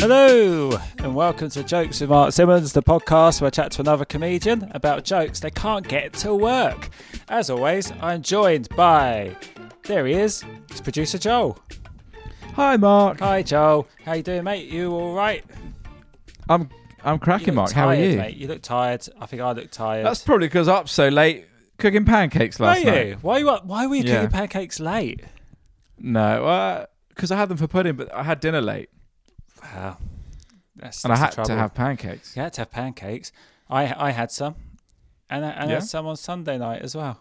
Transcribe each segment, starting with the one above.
Hello, and welcome to Jokes with Mark Simmons, the podcast where I chat to another comedian about jokes they can't get to work. As always, I'm joined by, there he is, it's producer Joel. Hi, Mark. Hi, Joel. How you doing, mate? You all right? I'm I'm cracking, Mark. How are you? Mate. You look tired. I think I look tired. That's probably because I'm up so late cooking pancakes Were last you? night. Why you? up- Why were you Yeah. cooking pancakes late? No, uh, because I had them for pudding, but I had dinner late, Wow, that's, and I had to have pancakes. You had to have pancakes. I I had some, and I, and I had some on Sunday night as well.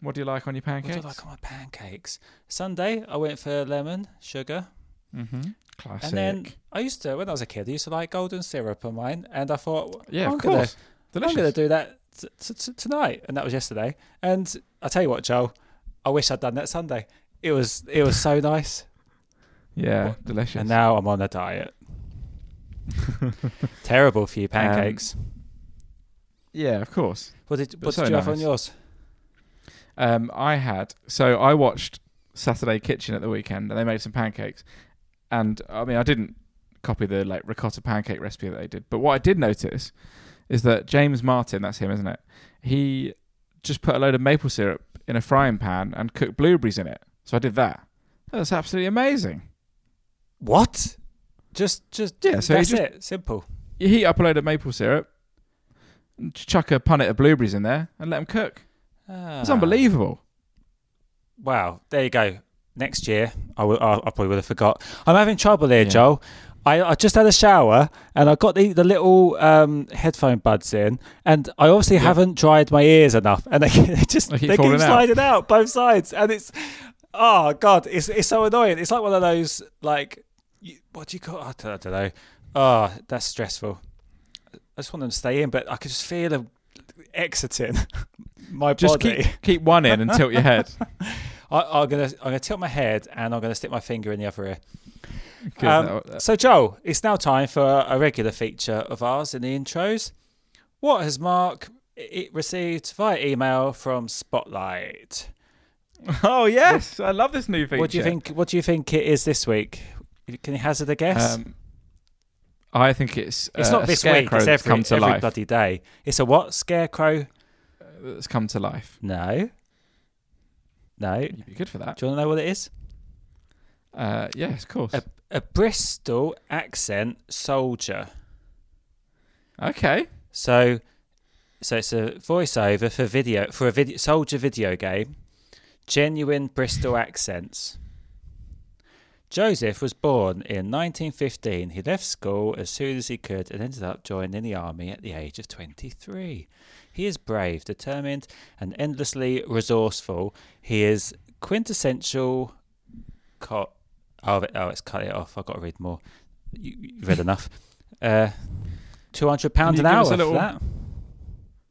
What do you like on your What pancakes? do I like on my pancakes? Sunday, I went for lemon, sugar, mm-hmm. Classic. and then I used to, when I was a kid, I used to like golden syrup on mine, and I thought, yeah, I'm of gonna, course. I'm going to do that t- t- t- tonight, and that was yesterday. And I tell you what, Joel, I wish I'd done that Sunday. It was it was so nice, Yeah, delicious. and now I'm on a diet. Terrible for you pancakes. yeah, of course. what did but what so did you have on yours? Um, I had so I watched Saturday Kitchen at the weekend, and they made some pancakes. And I mean, I didn't copy the like ricotta pancake recipe that they did, but what I did notice is that James Martin, that's him, isn't it? He just put a load of maple syrup in a frying pan and cooked blueberries in it. So I did that. That's absolutely amazing. What? Just just Yeah, so that's just- it. Simple. You heat up a load of maple syrup, and chuck a punnet of blueberries in there, and let them cook. It's Ah. unbelievable. Wow, there you go. Next year, I will. I, I probably would have forgot. I'm having trouble here, Yeah. Joel. I, I just had a shower and I got the, the little um, headphone buds in, and I obviously Yeah. haven't dried my ears enough, and they, they just They they keep keep, out. sliding out both sides, and it's oh god, it's it's so annoying. It's like one of those like what do you call? I don't, I don't know. Oh, that's stressful. I just want them to stay in, but I could just feel them exiting my Just body. keep keep one in and tilt your head. I, I'm gonna I'm gonna tilt my head and I'm gonna stick my finger in the other ear. Good, Um, that- that- so Joel, it's now time for a regular feature of ours in the intros. What has Mark i- received via email from Spotlight? Oh yes, I love this new feature. What do you think? What do you think it is this week? Can you hazard a guess? Um, I think it's it's uh, not this week. It's every, come to every life. bloody day. It's a what? Scarecrow? That's come to life. No. No. You'd be good for that. Do you want to know what it is? Uh, yes, of course. A, a Bristol accent soldier. okay. So, so it's a voiceover for video for a video soldier video game. Genuine Bristol accents. Joseph was born in 1915. He left school as soon as he could and ended up joining the army at the age of 23. He is brave, determined, and endlessly resourceful. He is quintessential. Co- oh, oh, it's cut it off. I've got to read more. You, you read enough. Uh, Two hundred pounds an hour for little that.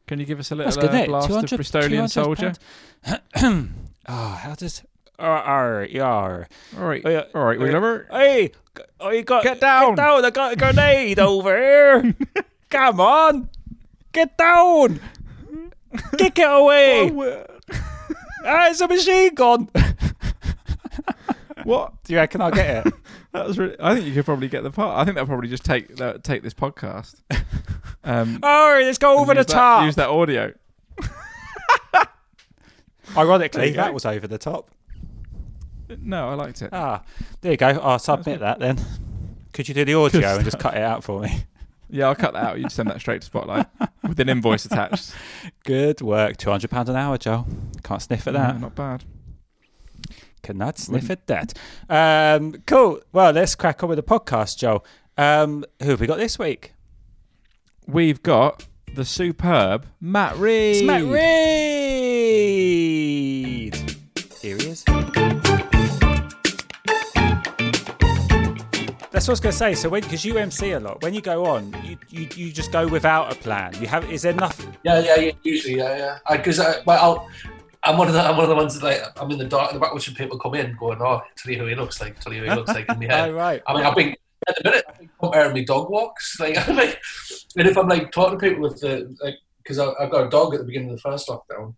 Can you give us a little That's good, uh, blast 200 of Bristolian 200 soldier? oh, how does? Arr, arr, yar. All right, Oh, yeah. all right, we Oh. Hey, g- oh, got Get down. Get down! I got a grenade over here. Come on, get down! Kick it away! ah, it's a machine gun. What? Do you reckon I'll get it? That was. Really, I think you could probably get the part. I think they'll probably just take that, take this podcast. Um, oh, let's go over and the use that- top. use that audio. Ironically, you go. that was over the top. No, I liked it. Ah, there you go. I'll submit that then. Could you do the audio and just cut it out for me? Yeah, I'll cut that out. You just send that straight to Spotlight with an invoice attached. Good work. Two hundred pound an hour, Joe. Can't sniff at that. Not bad. Cannot sniff at that. Um, cool. Well, let's crack on with the podcast, Joe. Um, who have we got this week? We've got the superb Matt Reed. It's Matt Reed. That's what I was going to say. So, because you MC a lot, when you go on, you, you you just go without a plan. You have is there nothing? Yeah, yeah, yeah. Usually, yeah, yeah. Because I, well, I'll, I'm one of the I'm one of the ones that like I'm in the dark in the back watching people come in, going, "Oh, tell you who he looks like, tell you who he looks like." In my head. Oh, right. I mean, I've been at the minute I've been comparing my dog walks, like, I'm like, and if I'm like talking to people with the like, because I've got a dog at the beginning of the first lockdown,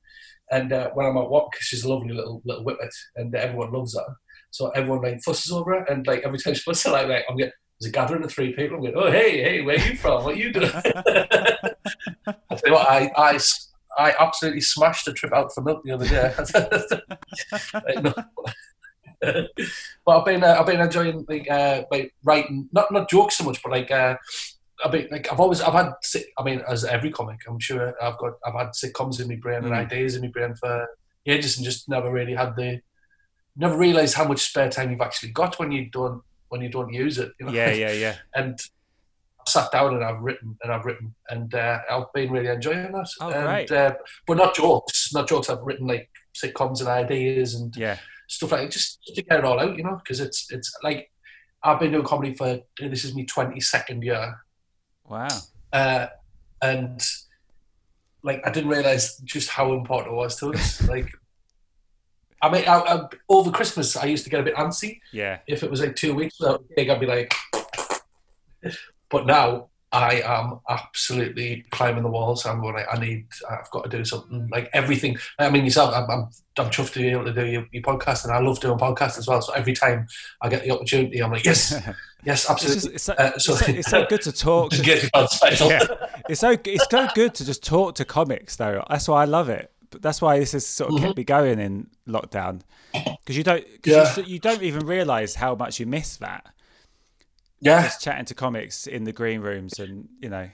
and uh, when I'm at walk, she's a lovely little little whippet, and everyone loves her. So everyone like fusses over it, and like every time she fusses, like, like I'm getting. There's a gathering of three people. I'm going, oh hey hey, where you from? What you doing? I tell you what, I I I absolutely smashed a trip out for milk the other day. But I've been uh, I've been enjoying like uh, like writing not not jokes so much, but like uh, I've been like I've always I've had I mean as every comic I'm sure I've got I've had sitcoms in my brain and Mm. ideas in my brain for ages and just never really had the never realize how much spare time you've actually got when you don't when you don't use it. You know? Yeah, yeah, yeah. and I've sat down and I've written and I've written and uh, I've been really enjoying that. Oh, and, great. Uh, but not jokes, not jokes. I've written like sitcoms and ideas and Yeah. stuff like that, just to get it all out, you know, because it's it's like I've been doing comedy for this is my twenty second year, Wow. uh, and like I didn't realize just how important it was to us. like, I mean, I, I, over Christmas I used to get a bit antsy Yeah. if it was like two weeks without a gig, I'd be like, but now I am absolutely climbing the walls. I'm going, like, I need, I've got to do something. Like everything. I mean, yourself, I'm, I'm, I'm chuffed to be able to do your, your podcast, and I love doing podcasts as well. So every time I get the opportunity, I'm like, yes, yes, It's, absolutely. just, it's, so, Uh, it's, so- it's so good to talk. To- yeah. It's so it's so good to just talk to comics though. That's why I love it. But That's why this has sort of kept mm-hmm. me going in lockdown because you don't cause Yeah. you, you don't even realize how much you miss that. Yeah, Just chatting to comics in the green rooms and you know.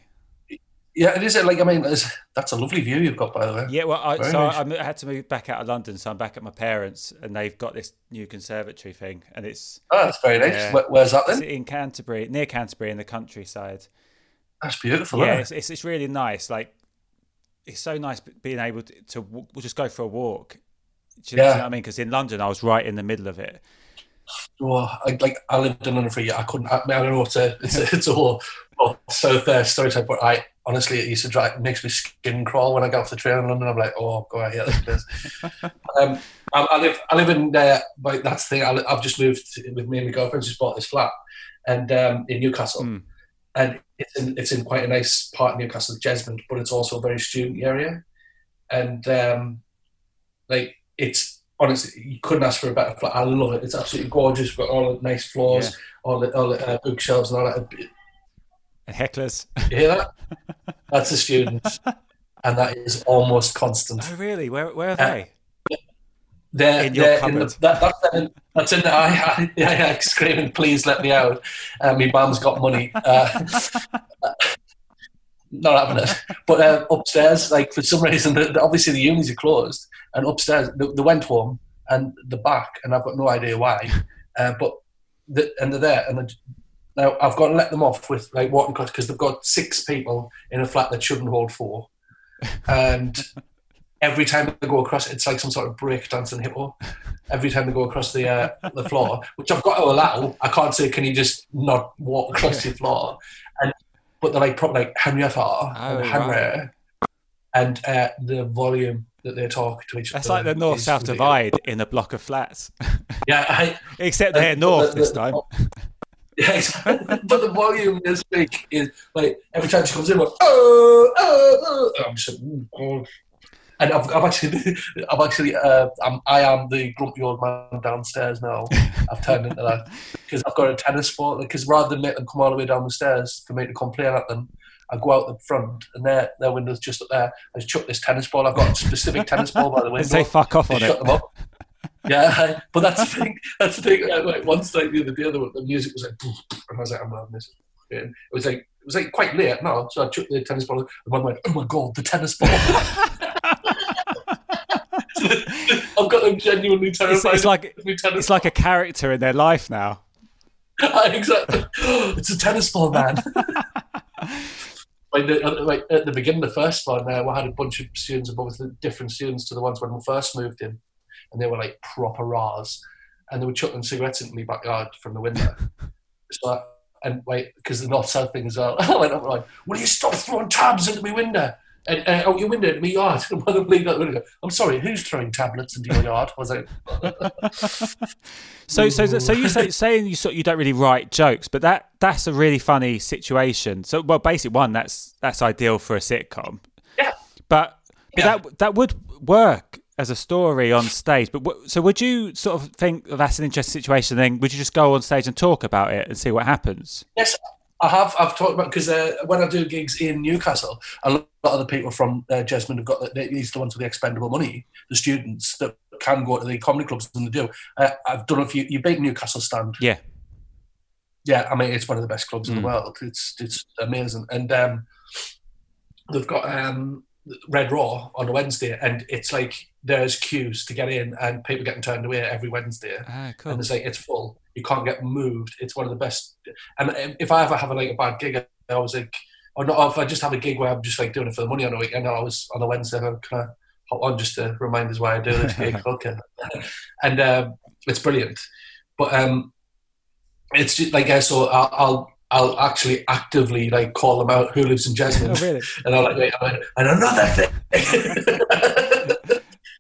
yeah, it is. Like, I mean, that's a lovely view you've got, by the way. Yeah, well, I, Very so nice. I, I had to move back out of London, so I'm back at my parents, and they've got this new conservatory thing, and it's, Oh, that's very nice. Where's that then? in Canterbury, near Canterbury, in the countryside. That's beautiful. yeah, it? it's, it's it's really nice. Like it's so nice being able to, to w- just go for a walk. Do you, Yeah. know what I mean? Because in London, I was right in the middle of it. Oh, I, like I lived in London for a year. I couldn't. I, mean, I don't know what to. It's it's a whole well, South uh, story type. But I honestly, it used to drive. It makes me skin crawl when I get off the train in London. I'm like, oh god, I hate this place. um, I, I live. I live in. Uh, like that's the thing. I, I've just moved with me and my girlfriend. Just bought this flat, and um, in Newcastle, Mm. And it's in it's in quite a nice part of Newcastle, Jesmond, but it's also a very student area, and um, like it's honestly you couldn't ask for a better flat. I love it. It's absolutely gorgeous. We've got all the nice floors, Yeah. all the all the uh, bookshelves and all that. And hecklers. You hear that? That's the students, and that is almost constant. Oh, really? Where where are Uh, they? They're, In your they're in the, that, that's in, that's in the I, I, yeah, yeah, screaming, please let me out. Uh, my mum's got money. Uh, not having it. But uh, upstairs, like for some reason, the, the- obviously the unis are closed, and upstairs they, they went home and the back, and I've got no idea why. Uh, but the, and they're there, and they're, now I've got to let them off with like across because they've got six people in a flat that shouldn't hold four, and every time they go across, it's like some sort of breakdancing hippo. Every time they go across the uh, the floor, which I've got to allow, I can't say, "Can you just not walk across your floor?" And but they're like probably like Henrietta and Oh, Henry, and uh, the volume that they talk to each That's other. like the north south divide in a block of flats. Yeah, I, Except they're north the- this the- time. Yeah, but the volume this week is like every time she comes in, like, oh, oh, oh. I'm just, like, "Mm, oh." And I've, I've actually, I've actually, uh, I'm, I am the grumpy old man downstairs now. I've turned into that because I've got a tennis ball. Because rather than make them come all the way down the stairs for me to complain at them, I go out the front, and their their window's just up there. I just chuck this tennis ball. I've got a specific tennis ball by the window. Say fuck off on shut it. them up. Yeah, but that's the thing. That's the thing. Like, once, like the other day, the, the music was like, and I was like, I'm not this. And it was like it was like quite late now, so I took the tennis ball, and one went, oh my god, the tennis ball. I've got them genuinely terrified. it's like of it's like a character in their life now. exactly. it's a tennis ball, man. like, the, uh, like at the beginning the first one, uh, we had a bunch of students, both the different students to the ones when we first moved in, and they were like proper R's, and they were chucking cigarettes into my backyard from the window. so, I, and like, because the north south thing as well, I went up like, "Will you stop throwing tabs into my window?" And uh, out your window into my yard. And one of them leaned out the window. I'm sorry, who's throwing tablets into your yard? Was like, So, so, so you say saying you sort you don't really write jokes, but that that's a really funny situation. So, well, basically, one that's that's ideal for a sitcom. Yeah. But, but Yeah. that that would work as a story on stage. But w- so, would you sort of think that's an interesting situation? Then, would you just go on stage and talk about it and see what happens? Yes, I have. I've talked about because uh, when I do gigs in Newcastle, a lot of the people from uh, Jesmond have got the, these are the ones with the expendable money, the students that can go to the comedy clubs and they do. Uh, I've done a few. You beat Newcastle stand. Yeah. Yeah, I mean it's one of the best clubs in the Mm. world. It's it's amazing, and um, they've got um, Red Raw on a Wednesday, and it's like there's queues to get in, and people getting turned away every Wednesday Ah, cool. and it's like it's full. You can't get moved. It's one of the best. And if I ever have a, like a bad gig, I always like, or not. If I just have a gig where I'm just like doing it for the money on a weekend, I always on a Wednesday, I'm kind of hop on just to remind us why I do this gig. okay, and um, it's brilliant. But um, it's just like yeah, so I'll. I'll I'll actually actively like call them out who lives in Jesmond, Oh, really? and I'm like, wait, I'm like, and another thing,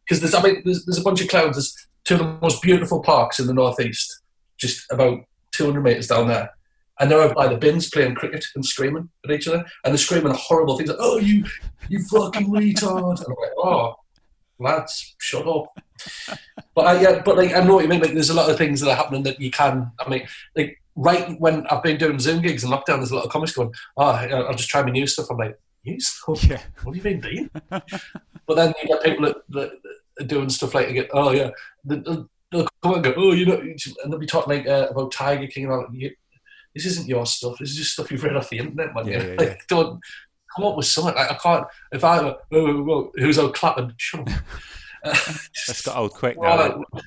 because there's, I mean, there's, there's a bunch of clouds. There's two of the most beautiful parks in the northeast, just about 200 meters down there, and they're out by the bins playing cricket and screaming at each other, and they're screaming horrible things like, "Oh, you, you fucking retard!" And I'm like, "Oh, lads, shut up." But I, yeah, but like I know what you mean. Like, there's a lot of things that are happening that you can. I mean, like right when I've been doing Zoom gigs in lockdown, there's a lot of comics going, "Oh, I'll just try my new stuff." I'm like, "New stuff? Yeah. What have you been doing?" but then you get people that, that are doing stuff like, again, "Oh yeah," they'll, they'll come and go, "Oh, you know," and they'll be talking like uh, about Tiger King and all. You, this isn't your stuff. This is just stuff you've read off the internet, man. Yeah, yeah, like, yeah. don't come up with something. Like, I can't. If I oh, oh, oh, who's out clapping? Shut up. That's got old quick Well, now.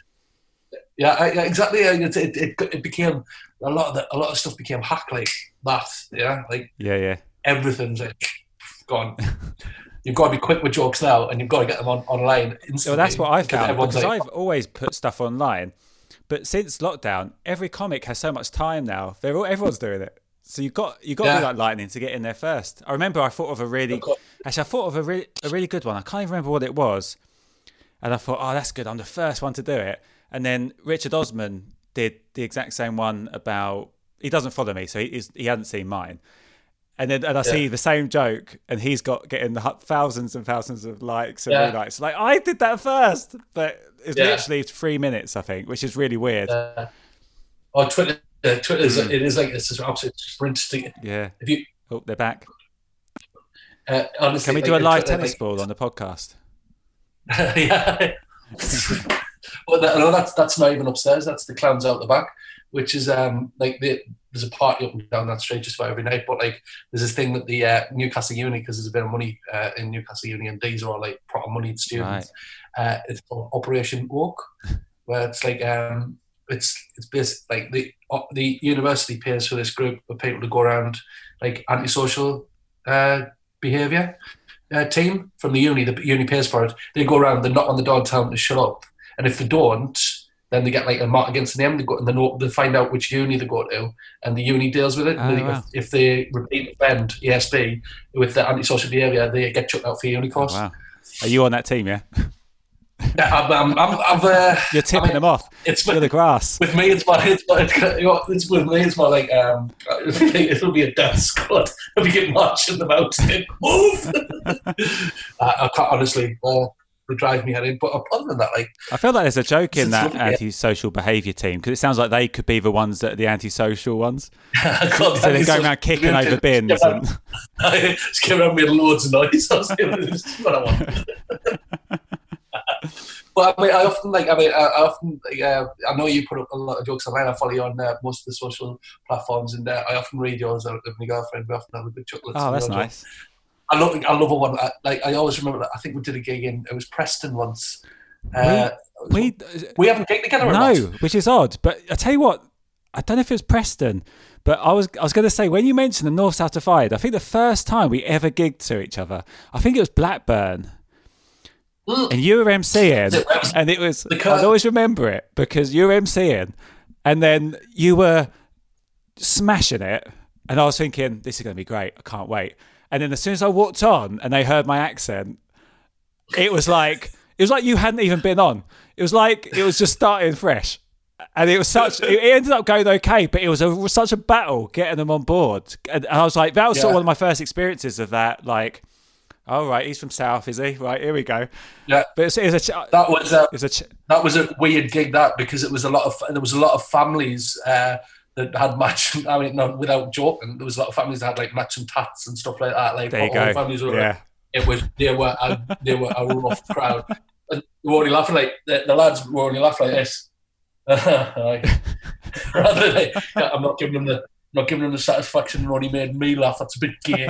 Yeah, I- yeah, exactly. It, it, it, became a lot of the, a lot of stuff became hack like that. Yeah, like Yeah, yeah. everything's like gone. you've got to be quick with jokes now, and you've got to get them on online instantly. Well, that's what I found because like, I've always put stuff online, but since lockdown, every comic has so much time now. They're all, everyone's doing it, so you got you got to Yeah. be like lightning to get in there first. I remember I thought of a really actually I thought of a really a really good one. I can't even remember what it was, and I thought, oh, that's good. I'm the first one to do it. And then Richard Osman did the exact same one about. He doesn't follow me, so he he hadn't seen mine. And then and I see the same joke, and he's got getting the thousands and thousands of likes and Yeah. relikes. Like I did that first, but it's Yeah. literally three minutes, I think, which is really weird. uh, oh, Twitter. Uh, Twitter is Mm. it is like it's an absolute sprint. To, yeah. if you Oh, they're back. uh, honestly, Can we like, do a live tennis like- ball on the podcast? yeah. well, that, no, that's that's not even upstairs. That's the clowns out the back, which is um like the, there's a party up and down that street just about every night. But like there's this thing that the uh, Newcastle Uni because there's a bit of money uh, in Newcastle Uni and these are all like proper moneyed students. Uh, it's called Operation Walk, where it's like um it's it's based like the uh, the university pays for this group of people to go around like antisocial uh, behaviour uh, team from the uni. The uni pays for it. They go around, they knock on the door, and tell them to shut up. And if they don't, then they get like a mark against the name. They go and they, know, they find out which uni they go to, and the uni deals with it. Oh, they- wow. if, if they repeat offend ESB with the antisocial behaviour, they get chucked out for uni course. Wow. Are you on that team? Yeah. Yeah, I'm, I'm, I'm, uh, You're tipping I mean, them off. It's You're the grass. with me, it's more, it's more, you know, it's with me, it's more like um, it'll be a death squad. If we get marching them out, move. I, I can't honestly. Uh, would drive me in. But other than that, like I feel like there's a joke in that lovely, yeah. antisocial behaviour team because it sounds like they could be the ones that are the antisocial ones. God, So they that go is around kicking over bins. Just And, get around with loads of noise. I was like, this is what I want. But I mean, I often like. I mean, I, often. Uh, I know you put up a lot of jokes online. I follow you on uh, most of the social platforms, and uh, I often read yours with my girlfriend. We often have a good chuckle. oh, that's nice. jokes. I love. I love a one. I, like I always remember. That, I think we did a gig in. It was Preston once. Uh, We we haven't gigged together. no, which is odd. But I tell you what, I don't know if it was Preston, but I was I was going to say when you mentioned the North South Divide, I think the first time we ever gigged to each other, I think it was Blackburn. Mm. And you were MCing, it- that was and it was, I'll always remember it because you were MCing, and then you were smashing it, and I was thinking, this is going to be great, I can't wait. And then as soon as I walked on and they heard my accent, it was like, it was like you hadn't even been on. It was like it was just starting fresh. And it was such. It ended up going okay, but it was a, such a battle getting them on board. And I was like, that was sort of one of my first experiences of that. Like, oh right, he's from South, is he? Right, here we go. Yeah, But it's, it was a. ch- that was. Uh, It was a. ch- that was a weird gig that because it was a lot of there was a lot of families uh, that had match. I mean, not without joking, there was a lot of families that had like matching tats and stuff like that. Like There you all go. families were. Yeah. It was they were a, they were a rough crowd. And we were only laughing like the, the lads were only laughing like this. Like, Rather than like, I'm not giving them the. Not giving them the satisfaction and only made me laugh. That's a bit gay.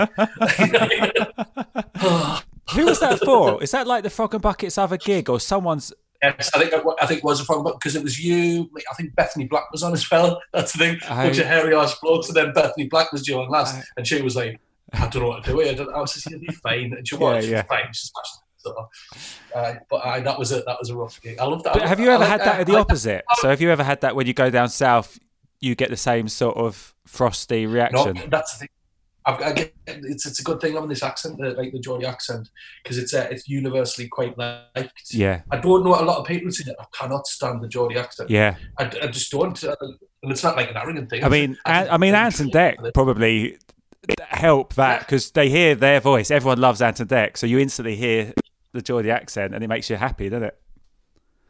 Who was that for? Is that like the Frog and Buckets have a gig or someone's? Yes, I think I think it was a problem because it was you. I think Bethany Black was on as well. That's the thing. I- Bunch of hairy ass blokes, and then Bethany Black was due on last, I- and she was like, "I don't know what to do." I, don't, I was just, "You'll be fine," and she was. Yeah. was fine. She smashed. So, uh, but I, that was a that was a rough gig. I love that. But have you ever like had that at the opposite? So have you ever had that when you go down south, you get the same sort of frosty No, reaction? that's the thing. I've, I get, it's it's a good thing having this accent, uh, like the Geordie accent, because it's uh, it's universally quite liked. Yeah, I don't know a lot of people say that I cannot stand the Geordie accent. yeah. I, I just don't, uh, and it's not like an arrogant thing. I mean, I, I mean, Ant and Dec probably help that because they hear their voice. Everyone loves Ant and Dec, so you instantly hear the Geordie accent, and it makes you happy, doesn't it?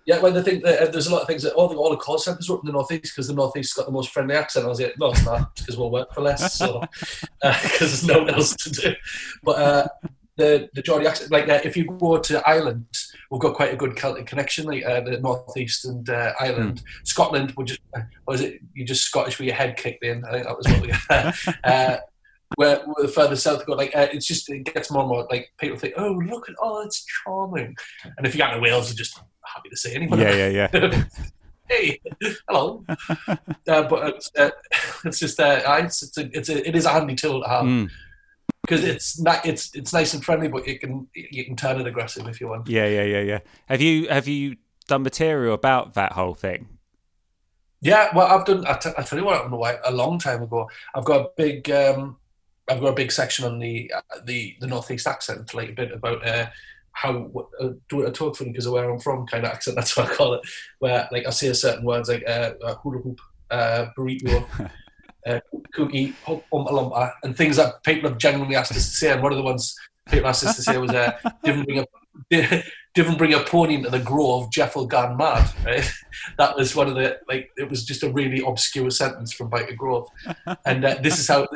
Yeah, when they think that uh, there's a lot of things that all the all the call centres are up in the northeast because the northeast's got the most friendly accent. I was like, no, it's not because we'll work for less, so because there's no one else to do. But uh, the the Geordie accent, like uh, if you go to Ireland, we've got quite a good Celtic connection. Like uh, the northeast and uh, Ireland, Scotland, we just uh, was it you just Scottish with your head kicked in? I think that was what we. uh, where, where further south go, like uh, it's just it gets more and more like people think, oh look at oh it's charming, and if you get to Wales, they're just to see anyone. Yeah, yeah, yeah. hey, hello. uh, but it's, uh, it's just uh, it's it's a, it's a, it is a handy tool to have Mm. because it's not it's it's nice and friendly, but you can you can turn it aggressive if you want. Yeah, yeah, yeah, yeah. Have you have you done material about that whole thing? Yeah, well, I've done. I, t- I tell you what, I don't know why. A long time ago, I've got a big. Um, I've got a big section on the uh, the the northeast accent, like a bit about uh, how uh, do I talk funny because of where I'm from, kind of accent. That's what I call it. Where like I say certain words like uh, uh, hula hoop, uh, burrito, uh, cookie, hum- oompa loompa, and things that people have genuinely asked us to say. And one of the ones people asked us to say was, uh, "Didn't bring a didn't bring a pony into the grove. Jeff will gone mad." Right? That was one of the like. It was just a really obscure sentence from Byker Grove, and uh, this is how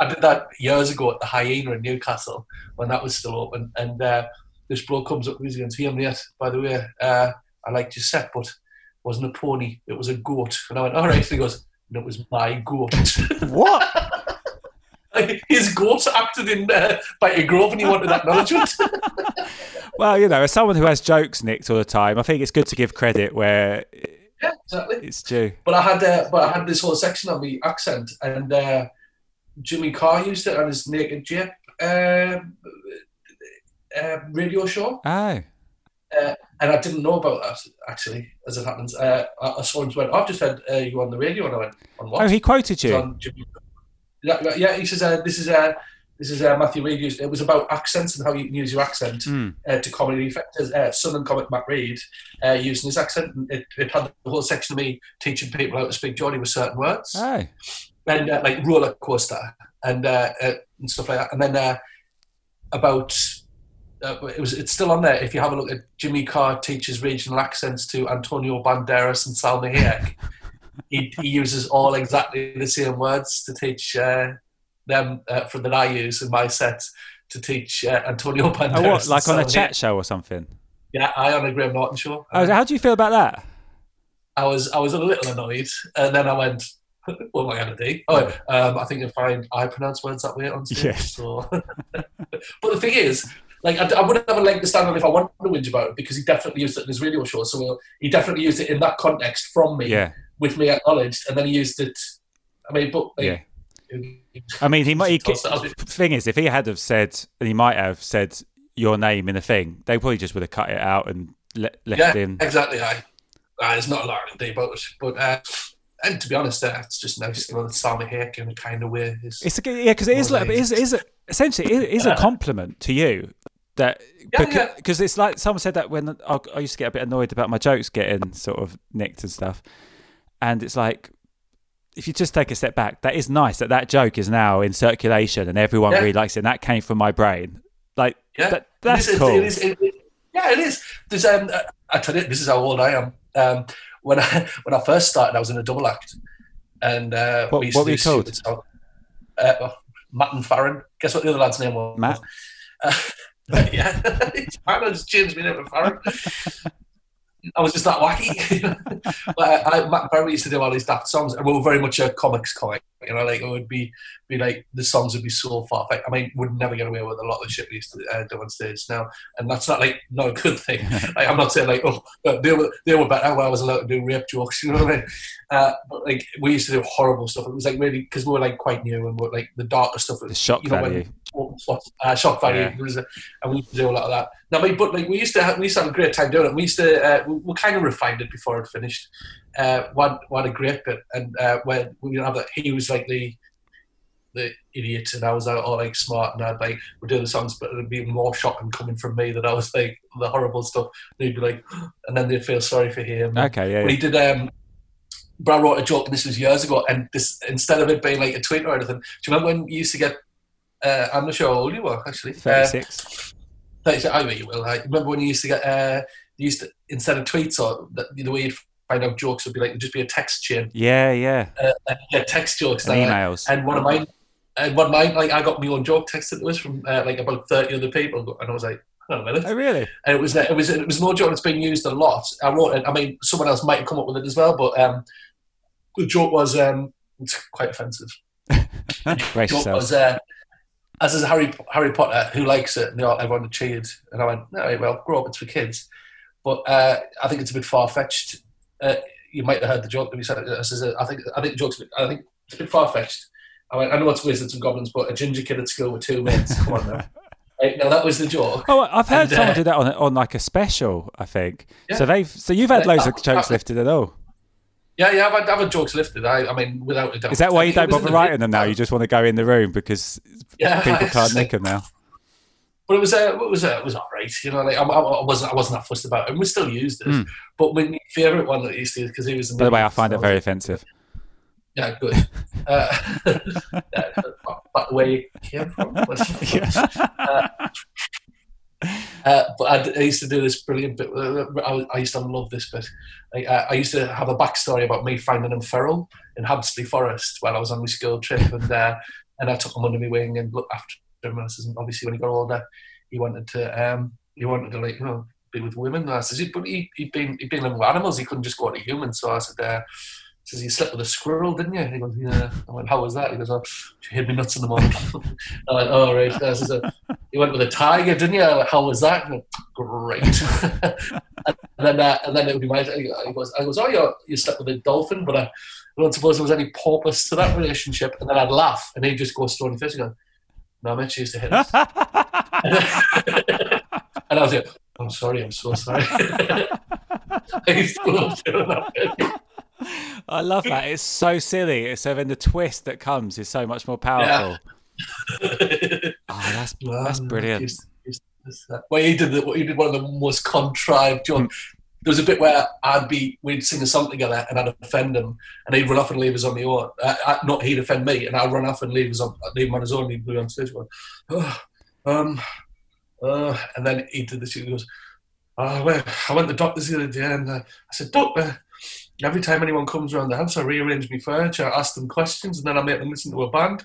I did that years ago at the Hyena in Newcastle when that was still open. And uh, this bloke comes up to me and goes, "Here, mate. By the way, uh, I liked your set, but it wasn't a pony. It was a goat." And I went, "All right." And he goes, "And it was my goat." What? His goat acted in uh, Byker Grove, and he wanted acknowledgement. well, you know, as someone who has jokes nicked all the time, I think it's good to give credit where yeah, exactly. it's due. But I had uh, but I had this whole section on the accent, and uh, Jimmy Carr used it on his Naked Jip uh, uh, radio show, Oh, uh, and I didn't know about that actually. As it happens, uh, I, saw him went. I've just heard uh, you on the radio, and I went on what? oh, he quoted you. on Yeah, yeah, he says uh, this is uh, this is uh, Matthew Reed. Used, it was about accents and how you can use your accent Mm. uh, to comedy effect. Uh, Southern comic Matt Reed uh, using his accent. and It, it had the whole section of me teaching people how to speak Geordie with certain words Oh, and uh, like roller coaster and uh, uh, and stuff like that. And then uh, about uh, it was it's still on there. If you have a look at Jimmy Carr teaches regional accents to Antonio Banderas and Salma Hayek, he, he uses all exactly the same words to teach uh, them uh, for that I use in my set to teach uh, Antonio Banderas. Oh, what? Like on a chat show or something? Yeah, I on a Graham Norton show. Oh, how do you feel about that? I was I was a little annoyed, and then I went, "What am I going to do?" Oh, um, I think I find I pronounce words that way on stage. Yeah. So, but the thing is, like, I, I wouldn't have a leg to stand on if I wanted to whinge about it because he definitely used it in his radio show. So he definitely used it in that context from me, Yeah. with me acknowledged, and then he used it. I mean, but Yeah. I mean, he might. He, thing is, if he had have said, and he might have said your name in the thing, they probably just would have cut it out and le- left yeah, in. exactly. I, there's not a lot I can do about it, but uh, and to be honest, uh, it's just nice to know that Salma Hayek in a kind of way is. It's a, yeah, because it is. Like, it is, it is a, essentially it is a compliment to you that Yeah, because, yeah. it's like someone said that when I, I used to get a bit annoyed about my jokes getting sort of nicked and stuff, and it's like if you just take a step back, that is nice that that joke is now in circulation and everyone Yeah. really likes it. and That came from my brain, like Yeah, that, that's it is, cool. It is, it is, yeah, it is. There's um, uh, I tell you, this is how old I am. Um, when I when I first started, I was in a double act, and uh, What- we used what to were you called? Uh, Matt and Farron. Guess what the other lad's name was? Matt? Uh, yeah, I just changed name to Farron. I was just that wacky. but I, Matt Farron used to do all these daft songs, and we were very much a comics comic. You know, like it would be be like the songs would be so far. I mean, would never get away with a lot of the shit we used to uh, do on stage now, and that's not like not a good thing. like, I'm not saying like oh they were they were better when I was allowed to do rape jokes. You know what I mean? Uh, but like we used to do horrible stuff. It was like really because we were like quite new and we are like the darker stuff. The shock you know, value. When, uh, shock value. Yeah. There was and we used to do a lot of that. Now, mean, but like we used to have, we used to have a great time doing it. We used to uh, we, we kind of refined it before it finished. Uh, one one a great bit, and uh, when we didn't have that, he was like the the idiot, and I was like, all like smart, and I'd like we'd do the songs, but it'd be more shocking coming from me that I was like the horrible stuff. And he'd be like, and then they'd feel sorry for him. Okay, yeah, But he did. Um, but I wrote a joke, and this was years ago. And this instead of it being like a tweet or anything, do you remember when you used to get? Uh, I'm not sure how old you were actually. Uh, 36. 36, I bet you will. I remember when you used to get. Uh, you used to instead of tweets or the, the way you find out jokes would be like it'd just be a text chain. yeah, yeah. Uh, yeah, text jokes. And like- emails. And one of mine, and one of mine, like I got my own joke texted to us from uh, like about thirty other people, and I was like, hang on a minute. Oh, really? And it was it was it was no joke. that's been used a lot. I wrote it. I mean, someone else might have come up with it as well, but um, the joke was um, it's quite offensive. Brace joke was uh, as is Harry Harry Potter, who likes it, and they all, everyone cheered. And I went, no, well, grow up, it's for kids. But uh, I think it's a bit far fetched. Uh, you might have heard the joke that we said. I says, I think I think the joke's a bit, I think it's a bit far fetched. I went, I know it's wizards and goblins, but a ginger kid at school with two mates. Come on now. Right, now that was the joke. Oh, I've heard And, uh, someone do that on on like a special. I think. Yeah. So they've. So you've had Yeah, loads of I- jokes I- lifted at all. Yeah, yeah, I've had, I've had jokes lifted. I, I mean, without a doubt. Is that why you don't was in bother the writing them now? You just want to go in the room because Yeah, people can't it's nick them now. But it was uh, it was uh, it was all right. You know, like I, I wasn't I wasn't that fussed about it, and we still used it. But my favourite one that I used to because he was. By the way, I find it very offensive. Yeah, good. Uh, where you came from. uh, uh, but I, I used to do this brilliant bit. uh, I, I used to love this bit. Uh, I used to have a backstory about me finding him feral in Hamsterley Forest while I was on my school trip, and uh, and I took him under my wing and looked after. And obviously, when he got older, he wanted to um, he wanted to like you know be with women. And I says, but he he'd been he'd been living with animals. He couldn't just go to humans. So I said. Uh, says you slept with a squirrel, didn't you? He goes, yeah. I went, how was that? He goes, oh, she me nuts in the morning. I went, oh right. I says, uh, you went with a tiger, didn't you? I went, how was that? Went, Great. and then uh, and then it would be my. He goes, I goes, oh, you you slept with a dolphin, but uh, I don't suppose there was any purpose to that relationship. And then I'd laugh, and he'd just go stony face and go, no, mate, she used to hit us. and I was like, I'm sorry, I'm so sorry. I used to love doing that. I love that. It's so silly. So then the twist that comes is so much more powerful. Oh, that's that's brilliant. used- used to do. Well, he did the, he did one of the most contrived jokes. There was a bit where I'd be we'd sing a song together and I'd offend him, and he'd run off and leave us on the own. Uh, not he'd offend me, and I'd run off and leave us on leave him on his own. He'd be on stage going, oh, um, uh, and then he did this. He goes, oh, I went, I went to the doctor's the other day, and uh, I said, doctor. Every time anyone comes around the house, I rearrange my furniture, I ask them questions, and then I make them listen to a band.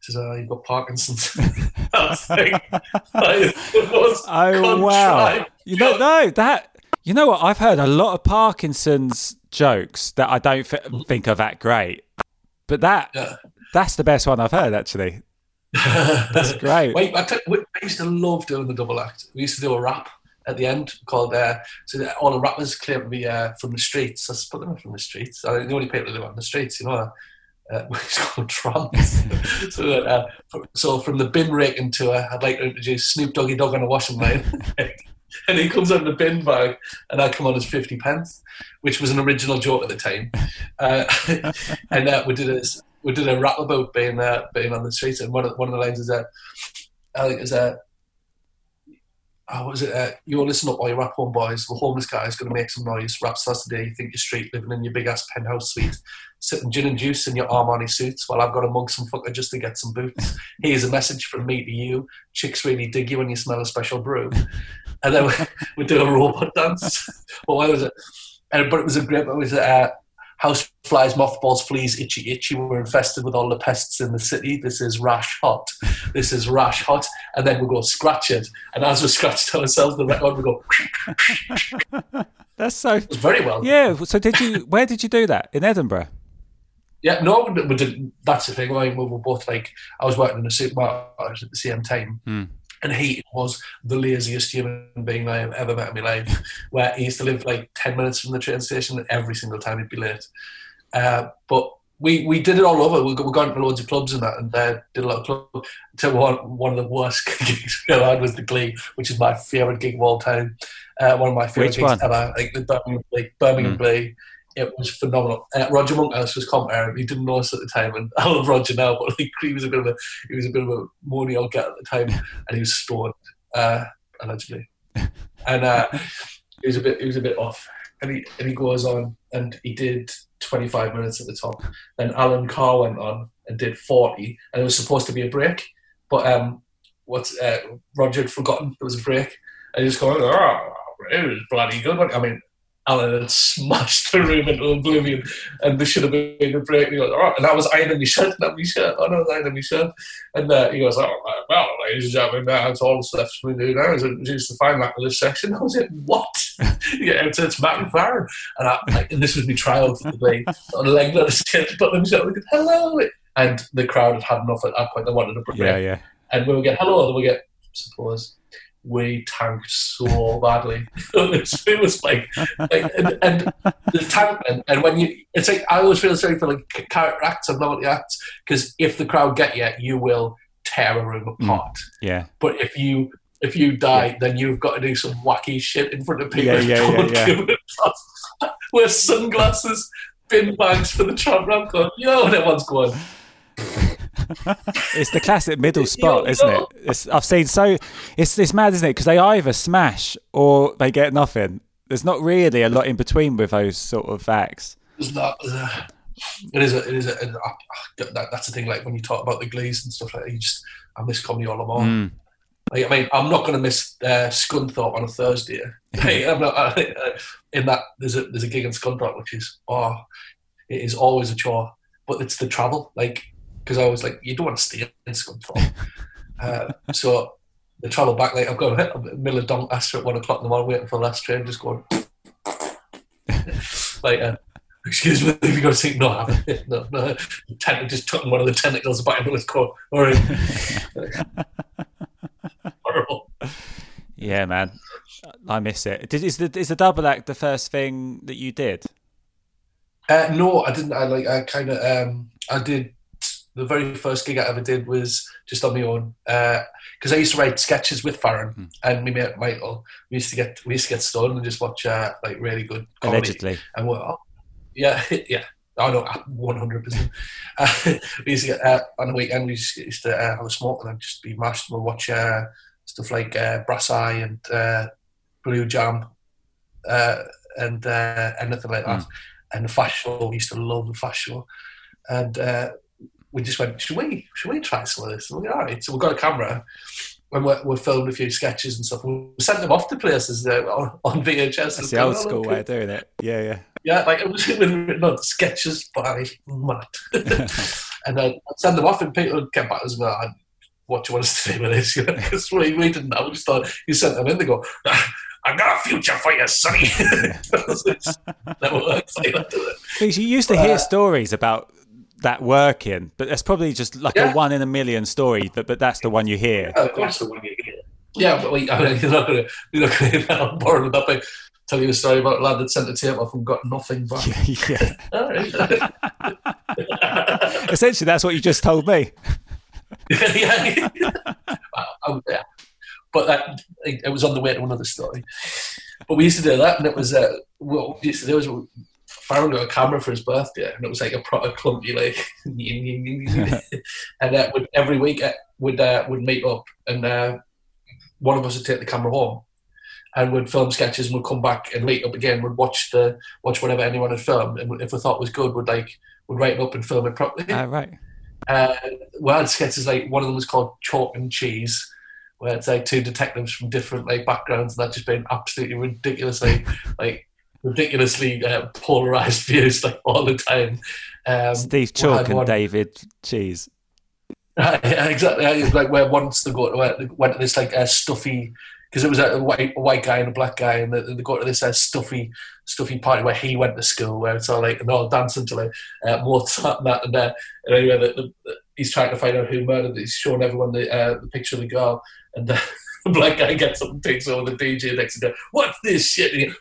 He says, "Oh, you've got Parkinson's." I was like, that is the most Oh wow! You know, no, that you know what? I've heard a lot of Parkinson's jokes that I don't th- think are that great, but that Yeah. that's the best one I've heard actually. That's great. Wait, I, tell- we- I used to love doing the double act. We used to do a rap at the end called uh, so all the rappers claim to be uh, from the streets. I put them from the streets. I the only people that live on the streets, you know. Uh, it's called tramps. so, uh, so from the bin raking tour, I'd like to introduce Snoop Doggy Dogg on a washing line. and he comes on the bin bag, and I come on as 50 pence, which was an original joke at the time. Uh, and uh, we did a, we did a rap about being, uh, being on the streets, and one of, one of the lines is that, I think is that, oh, what was it? Uh, you all listen up, all you rap home boys. The homeless guy is going to make some noise. Rap starts today. You think you're street living in your big ass penthouse suite, sipping gin and juice in your Armani suits while I've got to mug some fucker just to get some boots. Here's a message from me to you. Chicks really dig you when you smell a special brew. And then we, we do a robot dance. well, why was it? And, but it was a great, it was uh, house flies, mothballs, fleas, itchy, itchy. We're infested with all the pests in the city. This is rash hot. This is rash hot. And then we go scratch it. And as we scratched ourselves, the record, we go, That's so. it was very well. Yeah. So did you? Where did you do that? In Edinburgh. Yeah, no, we we did. That's the thing. I mean, we were both like, I was working in a supermarket at the same time, and he was the laziest human being I have ever met in my life. Where he used to live like ten minutes from the train station, and every single time he'd be late. Uh, but we we did it all over. We we got into loads of clubs and that, and uh, did a lot of clubs. To one one of the worst gigs we ever had was the Glee, which is my favorite gig of all time. Uh, one of my favorite gigs one? ever. Like the Birmingham, like Birmingham Glee. It was phenomenal. Uh, Roger Monkhouse was commentating. He didn't know us at the time, and I love Roger now, but like, he was a bit of a he was a bit of a moany old cat at the time, and he was stoned uh, allegedly, and uh, he was a bit he was a bit off, and he and he goes on and he did 25 minutes at the top. Then Alan Carr went on and did 40, and it was supposed to be a break, but um, what's uh, Roger had forgotten there was a break, and he just going, oh, it was bloody good. I mean, Alan had smashed the room into oblivion, and there should have been a break. And, he goes, "All right," and I was ironing my shirt, not my shirt. Oh, no, I was ironing my shirt. And uh, he goes, oh, well, ladies and gentlemen, that's all that's left for me to do now is introduce the final act of this section. I was like, what? yeah, it's, it's Matt McFarren. And, I, like, and this was my trial for the day. On a leg, get but themselves, hello. And the crowd had had enough at that point. They wanted a break Yeah. Yeah. and we would get hello, then we get suppose we tanked so badly. it, was, it was like, like and, and the tank, and, when you, it's like I always feel sorry for like character acts and novelty acts because if the crowd get you, you will tear a room mm. apart. Yeah. But if you if you die, then you've got to do some wacky shit in front of people. Yeah, yeah, yeah, yeah. give it a toss. Wear sunglasses, bin bags for the tramp ramp going, yo, and everyone's going, It's the classic middle spot, isn't it? It's, I've seen so it's it's mad, isn't it? Because they either smash or they get nothing. There's not really a lot in between with those sort of acts. It's not. Uh, it is. A, it is. A, that, that's the thing. Like when you talk about the Glees and stuff like that, you just I miss comedy all the more. Mm. Like, I mean, I'm not going to miss uh, Scunthorpe on a Thursday. Like, not, uh, in that there's a there's a gig in Scunthorpe which is oh, it is always a chore, but it's the travel. Like because I was like, you don't want to stay in Scunthorpe. uh, so the travel back, like I've got a middle of Doncaster at one o'clock in the morning, waiting for the last train, just going like. Uh, Excuse me, if you got to think, no, I haven't. no, no. Tentacle just took one of the tentacles back into his coat. All right. Horrible. Yeah, man, I miss it. Did, is the is the double act the first thing that you did? Uh, no, I didn't. I like. I kind of. Um, I did. The very first gig I ever did was just on my own because I used to write sketches with Farron and my mate Michael. We used to get we used to get stoned and just watch uh, like really good comedy. Allegedly. And we're, oh, yeah, yeah. Oh no, one hundred percent. We used to get uh, on the weekend. We used to uh, have a smoke and then just be mashed. And we'll watch uh, stuff like uh, Brass Eye and uh, Blue Jam uh, and uh, anything like that. And the Fast Show, we used to love the Fast Show. And uh, we just went, should we, should we try some of this? And we went, all right. So we got a camera and we we filmed a few sketches and stuff, we sent them off to places uh, on, on VHS. That's the old school way of doing it. Yeah, yeah. Yeah, like it was written on sketches by Matt. and then I'd send them off, and people would get back and "Ah, What do you want us to do with this? Because we, we didn't know. We just thought you sent them in, they go, I've got a future for you, sonny. Never works like that, does it? Because you used to hear stories about that working, but that's probably just like Yeah. a one in a million story. But but that's the one you hear. Yeah, of course, the one you hear. Yeah, but we, I mean, you're not going to you're not going to on board with that. But tell you a story about a lad that sent a tape off and got nothing back. yeah. Right. Essentially, that's what you just told me. yeah. I- I- yeah. But that it, it was on the way to another story. But we used to do that, and it was uh, what we used to do was Farron got a camera for his birthday, and it was like a proper clunky like, and uh, would, every week uh, would uh, would meet up, and uh, one of us would take the camera home. And would film sketches and would come back and meet up again. Would watch the watch whatever anyone had filmed, and if we thought was good, would like would write it up and film it properly. Ah, right. Uh, we had sketches like one of them was called Chalk and Cheese, where it's like two detectives from different like backgrounds, and that just been absolutely ridiculously like ridiculously uh, polarized views like all the time. Um, Steve Chalk and David Cheese. yeah, exactly. Like where once they go to they went to this like uh, stuffy because it was a white a white guy and a black guy, and they, they go to this uh, stuffy stuffy party where he went to school, where it's all like and they're all dancing to like uh, Mozart and that, and, uh, and anyway, the, the, the, he's trying to find out who murdered. He's showing everyone the uh, the picture of the girl, and uh, the black guy gets up and takes over the DJ next to him. What's this shit?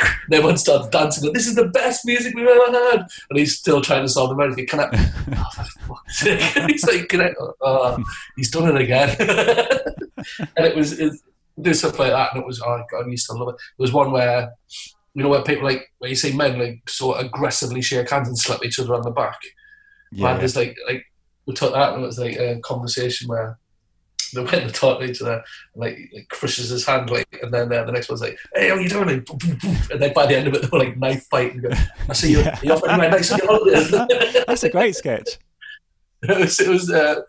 And, everyone starts dancing. And, this is the best music we've ever heard, and he's still trying to solve the murder. Can I? oh, for fuck's sake. he's like, can I? Oh, he's done it again. and it was it, do stuff like that, and it was oh god, I used to love it. There was one where you know where people like where you see men like so aggressively shake hands and slap each other on the back. Yeah. Man, there's like like we took that and it was like a conversation where they went and talked to each other and like, like crushes his hand like and then uh, the next one's like hey how you doing and, boom, boom, boom. and then by the end of it they were like knife fight and go, I see you Yeah. you off anywhere nice on your holidays That's a great sketch. it was it was uh,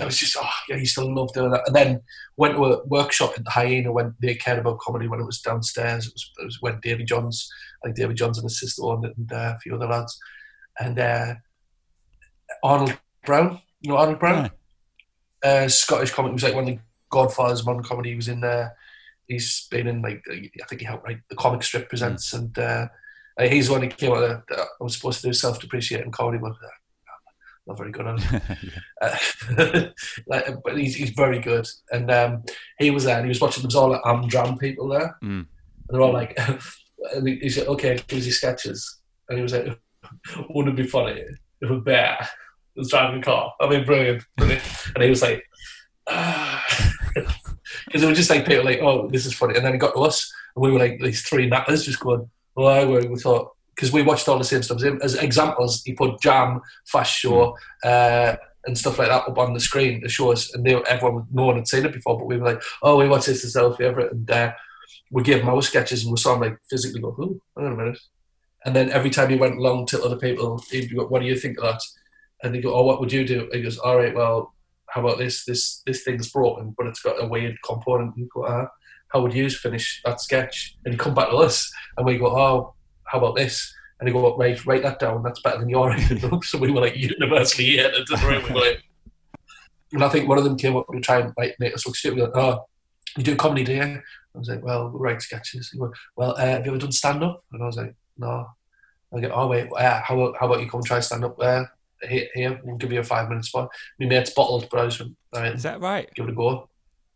it was just oh yeah, I used to love doing that. And then went to a workshop at the Hyena when they cared about comedy when it was downstairs. It was it was when Davy Johns, like Davy Johns and his sister owned it, and uh, a few other lads, and uh, Arnold Brown, you know Arnold Brown, uh, Scottish comic. He was like one of the godfathers of modern comedy. He was in there. He's been in like I think he helped write the comic strip presents, and uh, uh, he's the one who came out. Of, I was supposed to do self depreciating comedy, but uh, not very good on it. Uh, like, but he's, he's very good. And um, he was there and he was watching, there was all like Amdram people there. Mm. And they're all like, and he, said, okay, here's your sketches. And he was like, wouldn't it be funny if a bear was driving a car? I mean, brilliant. brilliant. And he was like, because it was just like people like, oh, this is funny. And then he got to us and we were like these three knackers just going, why were we thought, because we watched all the same stuff. As examples, he put Jam, Fast Show, uh, and stuff like that up on the screen to show us, and they, everyone, no one had seen it before, but we were like, oh, we watched this as our favourite, and uh, we gave him our sketches, and we saw him like physically go, oh, hang on a minute. And then every time he went along to other people, he'd go, what do you think of that? And they go, oh, what would you do? He goes, all right, well, how about this? This this thing's broken, but it's got a weird component. And go, ah, how would you finish that sketch? And he come back to us, and we go, oh, how about this? And he go, right, write that down. That's better than your so we were like universally yeah, room. We were like, and I think one of them came up to try and like, make us look stupid. Like, oh, you do comedy, do you? I was like, well, we write sketches. He went, well, uh, have you ever done stand up? And I was like, no. I go, oh wait, uh, how about how about you come and try stand up there? Here, here, we'll give you a five minute spot. My mate's bottled, but I was, all right, Is that right? give it a go.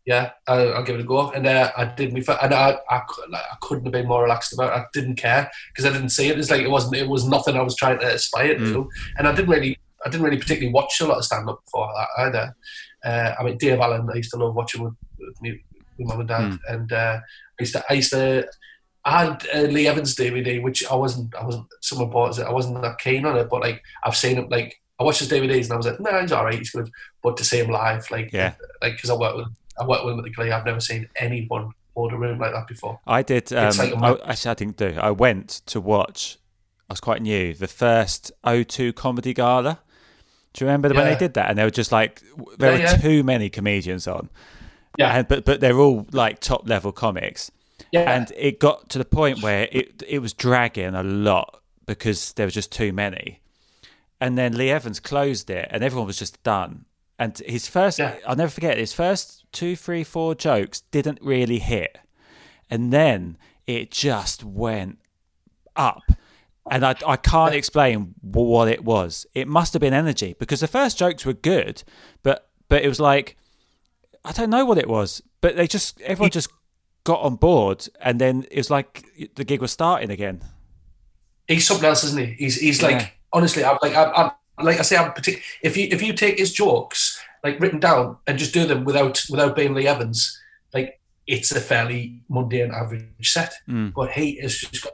Yeah, I'll, I'll give it a go. And uh, I did me, and I, I, like, I couldn't have been more relaxed about it. I didn't care because I didn't see it. It's like it wasn't, it was nothing I was trying to aspire to. And I didn't really, I didn't really particularly watch a lot of stand up before that either. Uh, I mean, Dave Allen, I used to love watching with, with me, with mum and dad, and uh, I used to, I used to. I had uh, Lee Evans DVD, which I wasn't, I wasn't. Someone bought it. I wasn't that keen on it, but like I've seen it. Like I watched his DVDs and I was like, no, he's all right, he's good. But to see him live, like, Yeah. like because I work with, I work with him at the Glee. I've never seen anyone hold a room like that before. I did. Um, like I, actually, I didn't do. I went to watch. I was quite new. The first O2 comedy gala. Do you remember when they did that? And they were just like, there Yeah, were yeah. too many comedians on. Yeah. and but but they're all like top level comics. Yeah. And it got to the point where it it was dragging a lot because there was just too many. And then Lee Evans closed it, and everyone was just done. And his first, Yeah. I'll never forget, his first two, three, four jokes didn't really hit. And then it just went up. And I, I can't explain what it was. It must have been energy because the first jokes were good, but but it was like I don't know what it was, but they just everyone just got on board, and then it was like the gig was starting again. he's something else, isn't he? He's he's like Yeah. honestly, I'm like I'm, I'm like I say, I'm particular. If you if you take his jokes like written down and just do them without without being Lee Evans, like it's a fairly mundane average set. Mm. But he is just got.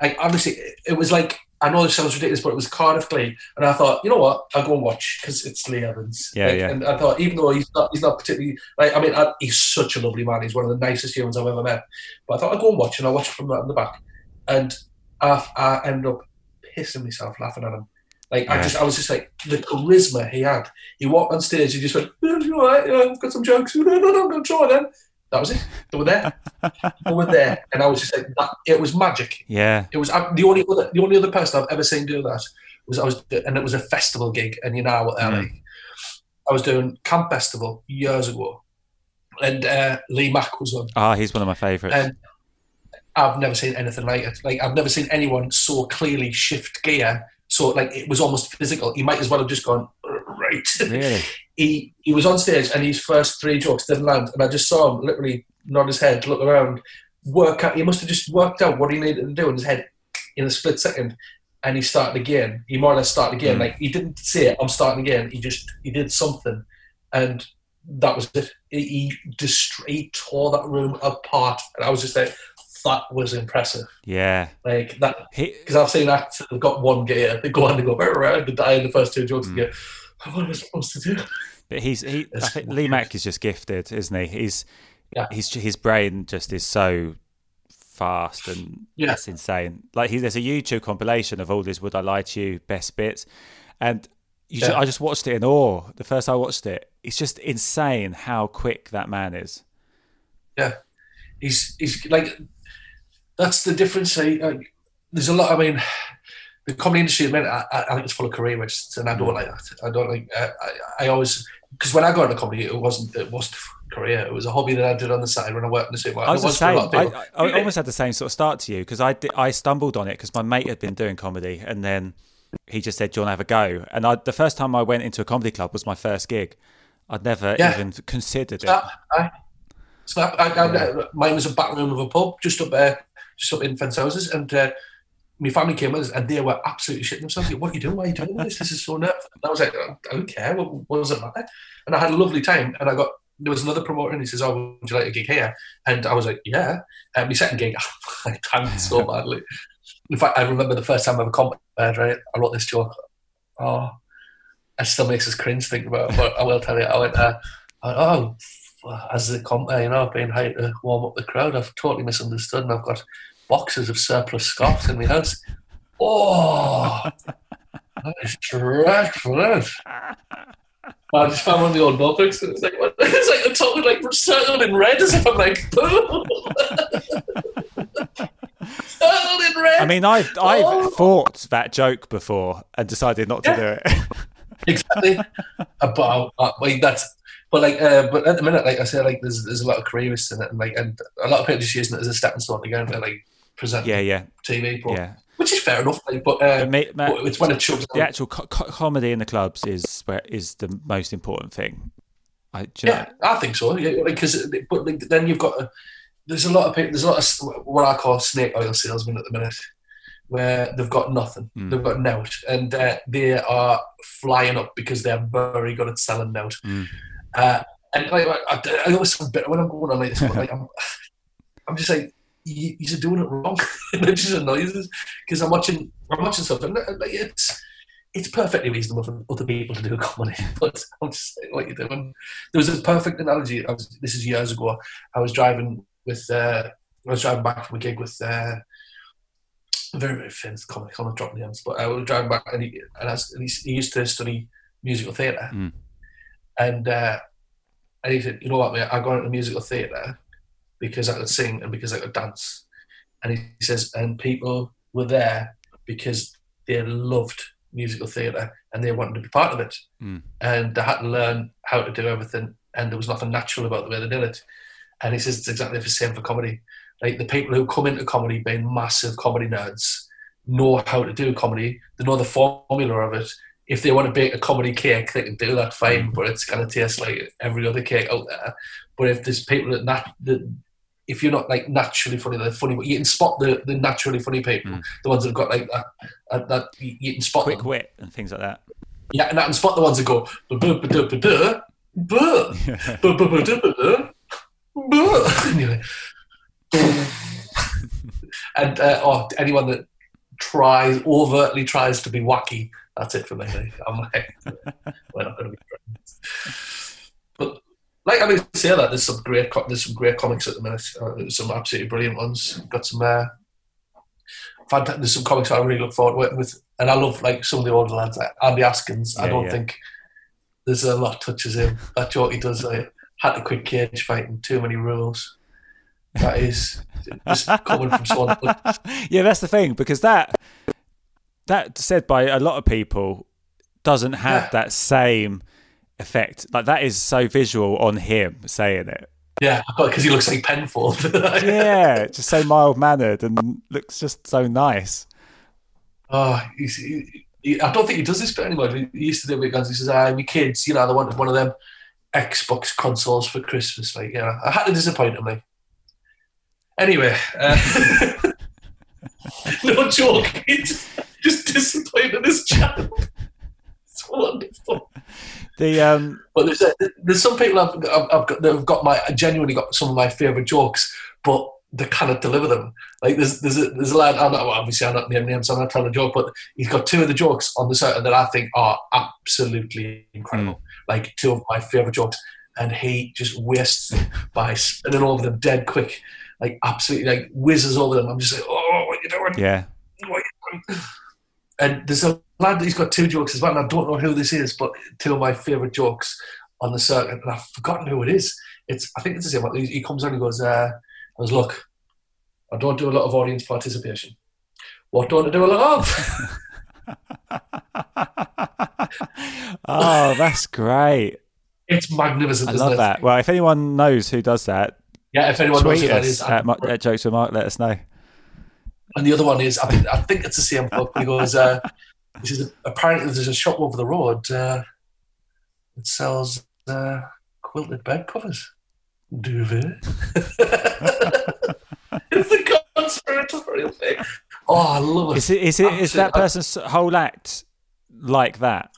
Like honestly, it was like I know this sounds ridiculous, but it was Cardiff Glee, and I thought, you know what, I'll go and watch because it's Lee Evans. Yeah, Like, yeah. And I thought, even though he's not, he's not particularly like, I mean, I, he's such a lovely man. He's one of the nicest humans I've ever met. But I thought I'd go and watch, and I watched from the back, and I, I ended up pissing myself laughing at him. Like I just, I was just like the charisma he had. He walked on stage, he just went, "Yeah, you all right? Yeah, I've got some jokes. No, no, no, I'm gonna try then. That was it. They were there. they were there, and I was just like, that, it was magic. Yeah, It was the only other, the only other person I've ever seen do that was I was, and it was a festival gig, and you know what Mm. I was doing Camp Bestival years ago, and uh, Lee Mack was on, ah, he's one of my favourites. and I've never seen anything like it. Like I've never seen anyone so clearly shift gear. So like it was almost physical. He might as well have just gone right. really? he he was on stage and his first three jokes didn't land, and I just saw him literally nod his head, look around, work out. He must have just worked out what he needed to do in his head in a split second, and he started again. He more or less started again. Mm. Like he didn't say, "I'm starting again." He just he did something, and that was it. He he, dist- he tore that room apart, and I was just like, "That was impressive." Yeah. Like that because I've seen acts that have got one gear, they go on and go very around and die in the first two jokes Mm. "What am I supposed to do?" But he's he. I think. Lee Mack is just gifted, isn't he? He's Yeah. he's his brain just is so fast and Yeah. it's insane. Like he, there's a YouTube compilation of all his "Would I Lie to You" best bits, and Yeah. I just watched it in awe. The first I watched it, it's just insane how quick that man is. Yeah, he's he's like that's the difference. Like, like, there's a lot. I mean, the comedy industry, I, mean, I, I think it's full of careerists, and I don't like that. I don't like. I, I, I always because when I got into comedy, it wasn't it wasn't a career. It was a hobby that I did on the side when I worked in the supermarket. I was the was for a same. I. I, I almost had the same sort of start to you because I di- I stumbled on it because my mate had been doing comedy and then he just said, "Do you want to have a go?" And I, the first time I went into a comedy club was my first gig. I'd never Yeah. even considered it. Snap, aye. Snap. I, I, mine was a back room of a pub just up there, just up in Fencehouses, and uh, my family came with us, and they were absolutely shitting themselves. Like, what are you doing? Why are you doing this? This is so nerve. And I was like, I don't care. What, what does it matter? And I had a lovely time, and I got. There was another promoter, and he says, "Oh, would you like a gig here?" And I was like, "Yeah." And my second gig, I tanked so badly. In fact, I remember the first time I ever competed. Right, I wrote this joke. Oh, it still makes us cringe thinking about it, but I will tell you. I went, uh, I went, oh, as the comp, uh, you know, I've been hired to warm up the crowd. I've totally misunderstood, and I've got boxes of surplus scarves in my house. Oh, that is dreadful. it? I just found one of the old notebooks, and it's like, what? it's like the top like circled in red, as if I'm like, circled in red. I mean, I've I've Oh. thought that joke before and decided not to Yeah. do it. exactly. Uh, but uh, uh, like that's but like uh, but at the minute, like I said, like there's there's a lot of careerists in it, and like and a lot of people just using it as a stepping stone to get into like present yeah, yeah, TV, but, yeah. which is fair enough. But, uh, But ma- ma- but it's when it. The actual co- co- comedy in the clubs is where is the most important thing. I, you know- Yeah, I think so. Yeah, because but then you've got a, there's a lot of people. There's a lot of what I call snake oil salesmen at the minute, where they've got nothing, Mm. they've got nout, and uh, they are flying up because they're very good at selling nout. Mm. Uh, and like, I, I always sound bitter when I'm going on like this, but like I'm, I'm just like. You, you're doing it wrong. it just annoys us because I'm watching. I'm watching something. Like it's it's perfectly reasonable for other people to do a comedy, but I'm just saying what you're doing. There was a perfect analogy. I was, this is years ago. I was driving with. Uh, I was driving back from a gig with. Uh, a very very famous comic. I'm not dropping names, but I was driving back, and he and, I, and he, he used to study musical theatre, Mm. and uh, And he said, you know what, mate, I got into musical theatre because I could sing and because I could dance. And he says, and people were there because they loved musical theatre and they wanted to be part of it. Mm. And they had to learn how to do everything, and there was nothing natural about the way they did it. And he says it's exactly the same for comedy. Like the people who come into comedy being massive comedy nerds know how to do comedy, they know the formula of it. If they want to bake a comedy cake, they can do that fine, but it's going to taste like every other cake out there. But if there's people that, nat- that if you're not like naturally funny, they're funny, but you can spot the, the naturally funny people, mm. the ones that have got like that, that, that you can spot quick them. wit and things like that. Yeah, and I can spot the ones that go and uh, or anyone that tries overtly tries to be wacky. That's it for me. I'm like, we're not going to be friends. But like I mean, say that there's some great co- there's some great comics at the minute. Uh, some absolutely brilliant ones. Got some. Uh, fantastic. There's some comics I really look forward to working with, and I love like some of the older lads. Like Andy Askins. I don't yeah. think there's a lot touches him. That joke he does, like, had to quit cage fighting. Too many rules. That is just coming from someone. yeah, that's the thing because that that said by a lot of people doesn't have Yeah. that same effect. Like that is so visual on him saying it. Yeah, because he looks like Penfold. Yeah, just so mild mannered and looks just so nice. Oh, he's, he, I don't think he does this bit anymore. He used to do it with guns. He says, "Ah, my kids, you know, they wanted one of them Xbox consoles for Christmas." Like, yeah, I had to disappoint him. Like, anyway, uh, no joke. Just, disappointed this child. Wonderful. The um But there's a, there's some people I've, I've, I've got that have got my genuinely got some of my favourite jokes, but they cannot deliver them. Like there's there's a, there's a lad. I'm not, obviously I'm not naming names. So I'm not telling a joke, but he's got two of the jokes on the set that I think are absolutely incredible. Like two of my favourite jokes, and he just wastes them by spinning over them dead quick. Like absolutely, like whizzes over them. I'm just like, oh, what are you doing? yeah. What are you doing? And there's a lad that he's got two jokes as well, and I don't know who this is, but two of my favourite jokes on the circuit, and I've forgotten who it is. It's I think it's the same one. He, he comes on and he goes, uh, goes, look, I don't do a lot of audience participation. What don't I do a lot of? Oh, that's great. It's magnificent. I love it? that. Well, if anyone knows who does that, Yeah, if anyone knows who tweet that us is. at, at Jokes with Mark. Let us know. And the other one is, I think, I think it's the same book. He goes, uh, he says, apparently there's a shop over the road uh, that sells uh, quilted bed covers. Duvet. it's the conspiratorial thing. Oh, I love it. Is it is it is that person's whole act like that?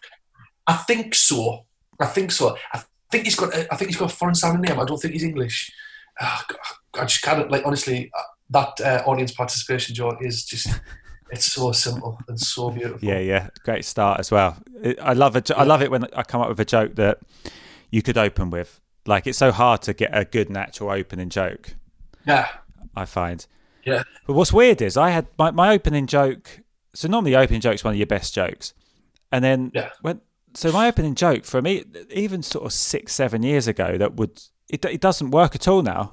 I think so. I think so. I think he's got. I think he's got a foreign sounding name. I don't think he's English. God, I just can't. Like honestly, that uh, audience participation joke is just. It's so simple and so beautiful. Yeah, yeah, great start as well. I love it. I love it when I come up with a joke that you could open with. Like it's so hard to get a good natural opening joke. Yeah. I find. Yeah. But what's weird is I had my, my opening joke. So normally, opening joke's one of your best jokes, and then Yeah. when so my opening joke for me, even sort of six seven years ago that would it it doesn't work at all now,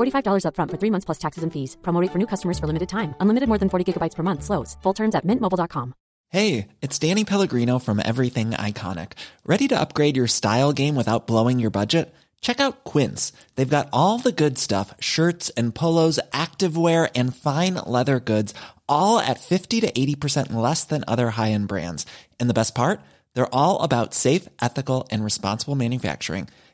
$45 upfront for three months plus taxes and fees. Promo for new customers for limited time. Unlimited more than 40 gigabytes per month. Slows. Full terms at mintmobile.com. Hey, it's Danny Pellegrino from Everything Iconic. Ready to upgrade your style game without blowing your budget? Check out Quince. They've got all the good stuff shirts and polos, activewear, and fine leather goods, all at 50 to 80% less than other high end brands. And the best part? They're all about safe, ethical, and responsible manufacturing.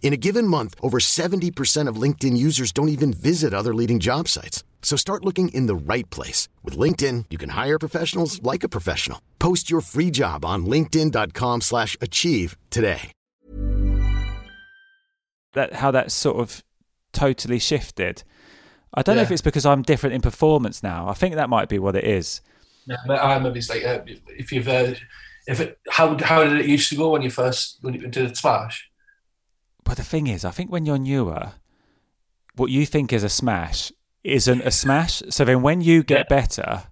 In a given month, over 70% of LinkedIn users don't even visit other leading job sites. So start looking in the right place. With LinkedIn, you can hire professionals like a professional. Post your free job on linkedin.com slash achieve today. that how that sort of totally shifted. I don't know if it's because I'm different in performance now. I think that might be what it is. Yeah, but I remember it's like uh, if you've uh, if it how how did it used to go when you first when you did the Smash? But the thing is, I think when you're newer, what you think is a smash isn't a smash. So then when you get better,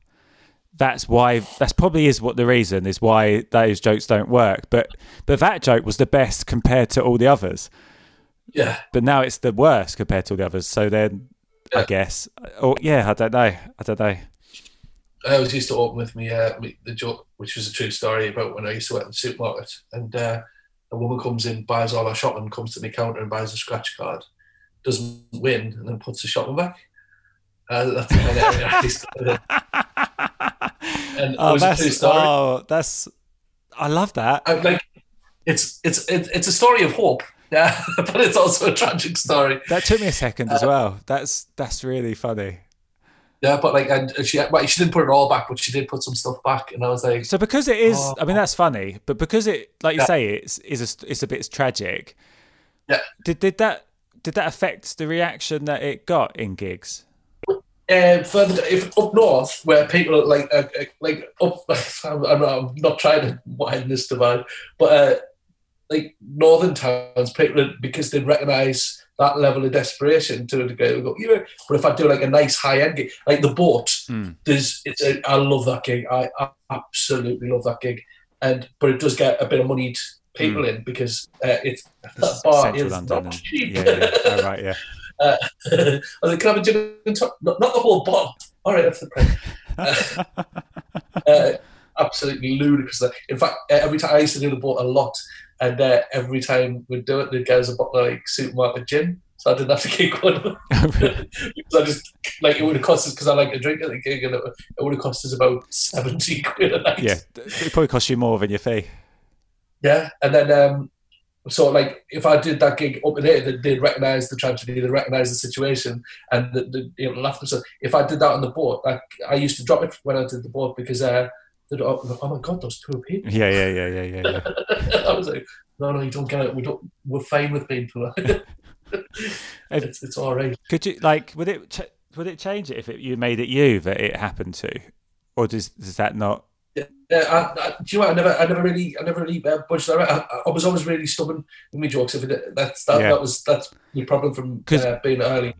that's why that's probably is what the reason is why those jokes don't work. But but that joke was the best compared to all the others. Yeah, But now it's the worst compared to all the others. So then I guess or yeah, I don't know. I don't know. I always used to open with me, uh, the joke, which was a true story about when I used to work in the supermarket, and uh, a woman comes in, buys all her shopping, comes to the counter and buys a scratch card, doesn't win, and then puts the shopping back. Uh, that's the kind of area I used to live it Oh, was a true that's story. oh, that's I love that. I, like it's it's it's it's a story of hope, yeah, but it's also a tragic story. That took me a second Uh, as well. That's that's really funny. Yeah, but like, and she well, she didn't put it all back, but she did put some stuff back, and I was like, So because it is, Oh. I mean, that's funny, but because it, like you Yeah. say, it's is a, it's a bit tragic. Yeah. Did did that did that affect the reaction that it got in gigs? uh, further if up north where people are like uh, uh, like up I'm, I'm, not, I'm not trying to widen this divide but uh, like northern towns people because they recognize that level of desperation to a degree they go you know but if I do like a nice high end gig like the boat Hmm. there's it's a, I love that gig I, I absolutely love that gig and but it does get a bit of moneyed people in because uh, it's that bar Central is London. not cheap yeah, yeah. Oh, right, yeah. uh, I like, can I have a gin and top? Not, not the whole bottle. All right, that's the price. Uh, uh, absolutely ludicrous. In fact, every time I used to do the boat a lot, and uh, every time we'd do it, the they'd get us a bottle of like supermarket gin. So I didn't have to keep one. because I just like it would have cost us because I like to drink at the gig, and it, it would have cost us about seventy quid a night. yeah, it probably cost you more than your fee. Yeah, and then um, so like if I did that gig up in there, they, they'd recognise the tragedy, they'd recognise the situation, and the, the, you know, laugh themselves. If I did that on the boat, like I used to drop it when I did the boat because uh, oh, oh my god, those poor people. Yeah, yeah, yeah, yeah, yeah. yeah. I was like, no, no, you don't get it. We don't. We're fine with being poor. it's it's all right. Could you like would it ch- would it change it if it, you made it you that it happened to, or does does that not? Yeah, I, I, do you know what? I never, I never really, I never really uh, budged that. I, I was always really stubborn with my jokes. If it, that's that, Yeah. that was that's the problem from uh, being early.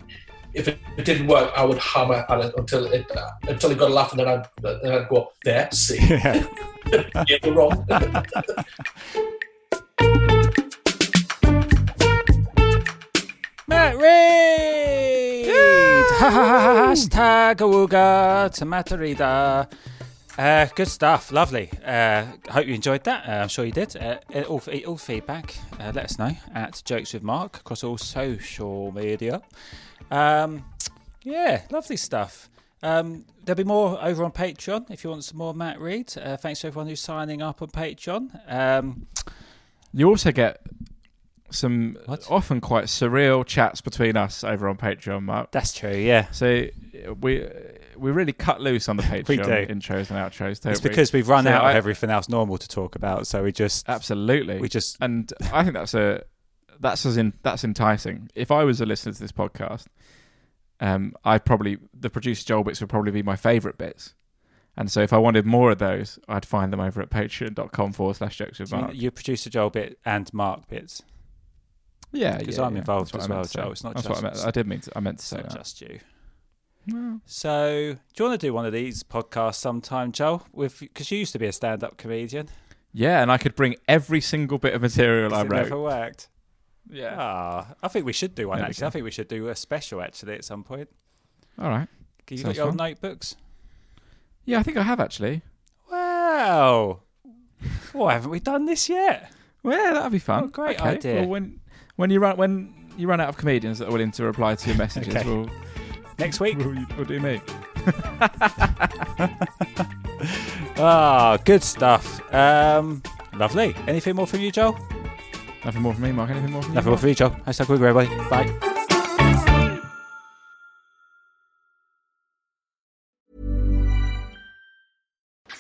If it, it didn't work, I would hammer at it until it uh, until it got a laugh, and then I'd then I'd go there. See, Yeah. you're wrong. Matt Reed! Hashtag awooga tomatarida. Uh, good stuff, lovely. Uh, hope you enjoyed that. Uh, I'm sure you did. Uh, all, all feedback, uh, let us know at Jokes with Mark across all social media. Um, yeah, lovely stuff. Um, there'll be more over on Patreon if you want some more Matt Reed. Uh, thanks to everyone who's signing up on Patreon. Um, You also get some What? often quite surreal chats between us over on Patreon, Mark. that's true, yeah. So we we really cut loose on the Patreon intros and outros. Don't It's we? because we've run So out I- of everything else normal to talk about, so we just absolutely we just and I think that's a that's as in that's enticing. If I was a listener to this podcast, um, I probably the producer Joel bits would probably be my favourite bits. And so if I wanted more of those, I'd find them over at patreon.com forward slash jokes with Do you mean Mark. you producer Joel bit and Mark bits. Yeah, 'Cause yeah, I'm yeah. involved That's as well. Joel. It's not That's just- what I, meant. I did mean to, I meant to say not that. just you. So, do you want to do one of these podcasts sometime, Joel? With because you used to be a stand-up comedian. Yeah, and I could bring every single bit of material I it wrote. never worked. Yeah. Ah, I think we should do one Maybe actually. so. I think we should do a special actually at some point. All right. Can you got Sounds your old fun. notebooks? Yeah, I think I have actually. Wow. Why haven't we done this yet? Well, yeah, that'd be fun. Oh, great Okay, idea. Well, when when you run when you run out of comedians that are willing to reply to your messages, Okay. we'll, Next week. we'll, we'll do me. Ah, good stuff. Um, lovely. Anything more from you, Joel? Nothing more from me, Mark. Anything more from you? Nothing more from you, Joel. Hashtag Wiggle, everybody. Bye.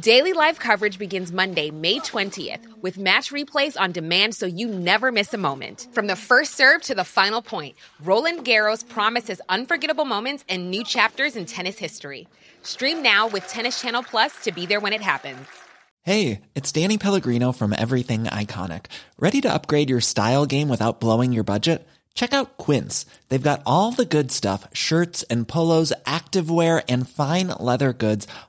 Daily live coverage begins Monday, May 20th, with match replays on demand so you never miss a moment. From the first serve to the final point, Roland Garros promises unforgettable moments and new chapters in tennis history. Stream now with Tennis Channel Plus to be there when it happens. Hey, it's Danny Pellegrino from Everything Iconic. Ready to upgrade your style game without blowing your budget? Check out Quince. They've got all the good stuff shirts and polos, activewear, and fine leather goods,